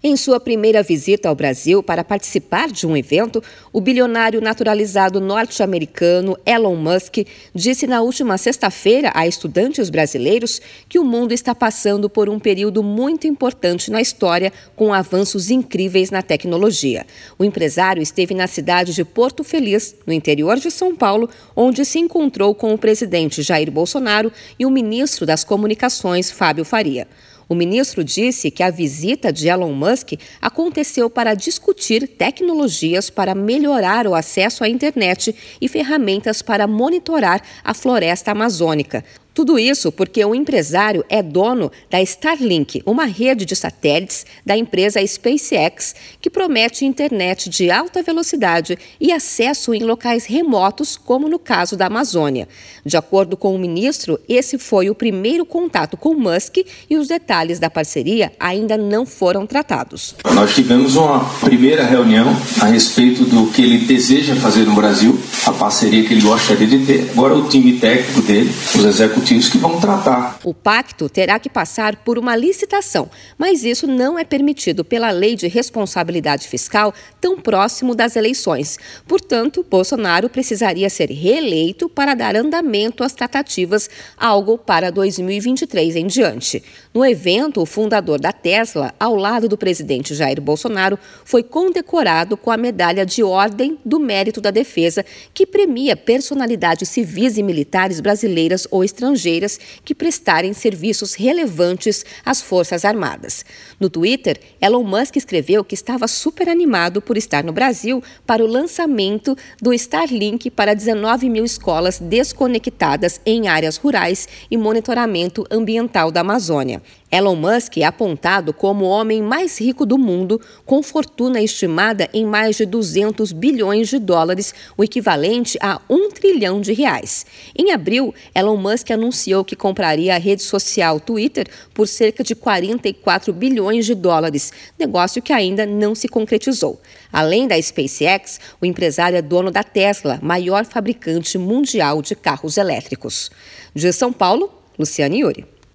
Em sua primeira visita ao Brasil para participar de um evento, o bilionário naturalizado norte-americano Elon Musk disse na última sexta-feira a estudantes brasileiros que o mundo está passando por um período muito importante na história, com avanços incríveis na tecnologia. O empresário esteve na cidade de Porto Feliz, no interior de São Paulo, onde se encontrou com o presidente Jair Bolsonaro e o ministro das Comunicações, Fábio Faria. O ministro disse que a visita de Elon Musk aconteceu para discutir tecnologias para melhorar o acesso à internet e ferramentas para monitorar a floresta amazônica. Tudo isso porque o empresário é dono da Starlink, uma rede de satélites da empresa SpaceX, que promete internet de alta velocidade e acesso em locais remotos, como no caso da Amazônia. De acordo com o ministro, esse foi o primeiro contato com Musk e os detalhes da parceria ainda não foram tratados. Nós tivemos uma primeira reunião a respeito do que ele deseja fazer no Brasil, a parceria que ele gostaria de ter. Agora, o time técnico dele, os executivos que vão tratar. O pacto terá que passar por uma licitação, mas isso não é permitido pela Lei de Responsabilidade Fiscal tão próximo das eleições. Portanto, Bolsonaro precisaria ser reeleito para dar andamento às tratativas, algo para 2023 em diante. No evento, o fundador da Tesla, ao lado do presidente Jair Bolsonaro, foi condecorado com a medalha de Ordem do Mérito da Defesa, que premia personalidades civis e militares brasileiras ou estrangeiras estrangeiras que prestarem serviços relevantes às Forças Armadas. No Twitter, Elon Musk escreveu que estava super animado por estar no Brasil para o lançamento do Starlink para 19 mil escolas desconectadas em áreas rurais e monitoramento ambiental da Amazônia. Elon Musk é apontado como o homem mais rico do mundo, com fortuna estimada em mais de 200 bilhões de dólares, o equivalente a um trilhão de reais. Em abril, Elon Musk anunciou que compraria a rede social Twitter por cerca de 44 bilhões de dólares, negócio que ainda não se concretizou. Além da SpaceX, o empresário é dono da Tesla, maior fabricante mundial de carros elétricos. De São Paulo, Luciane Yuri.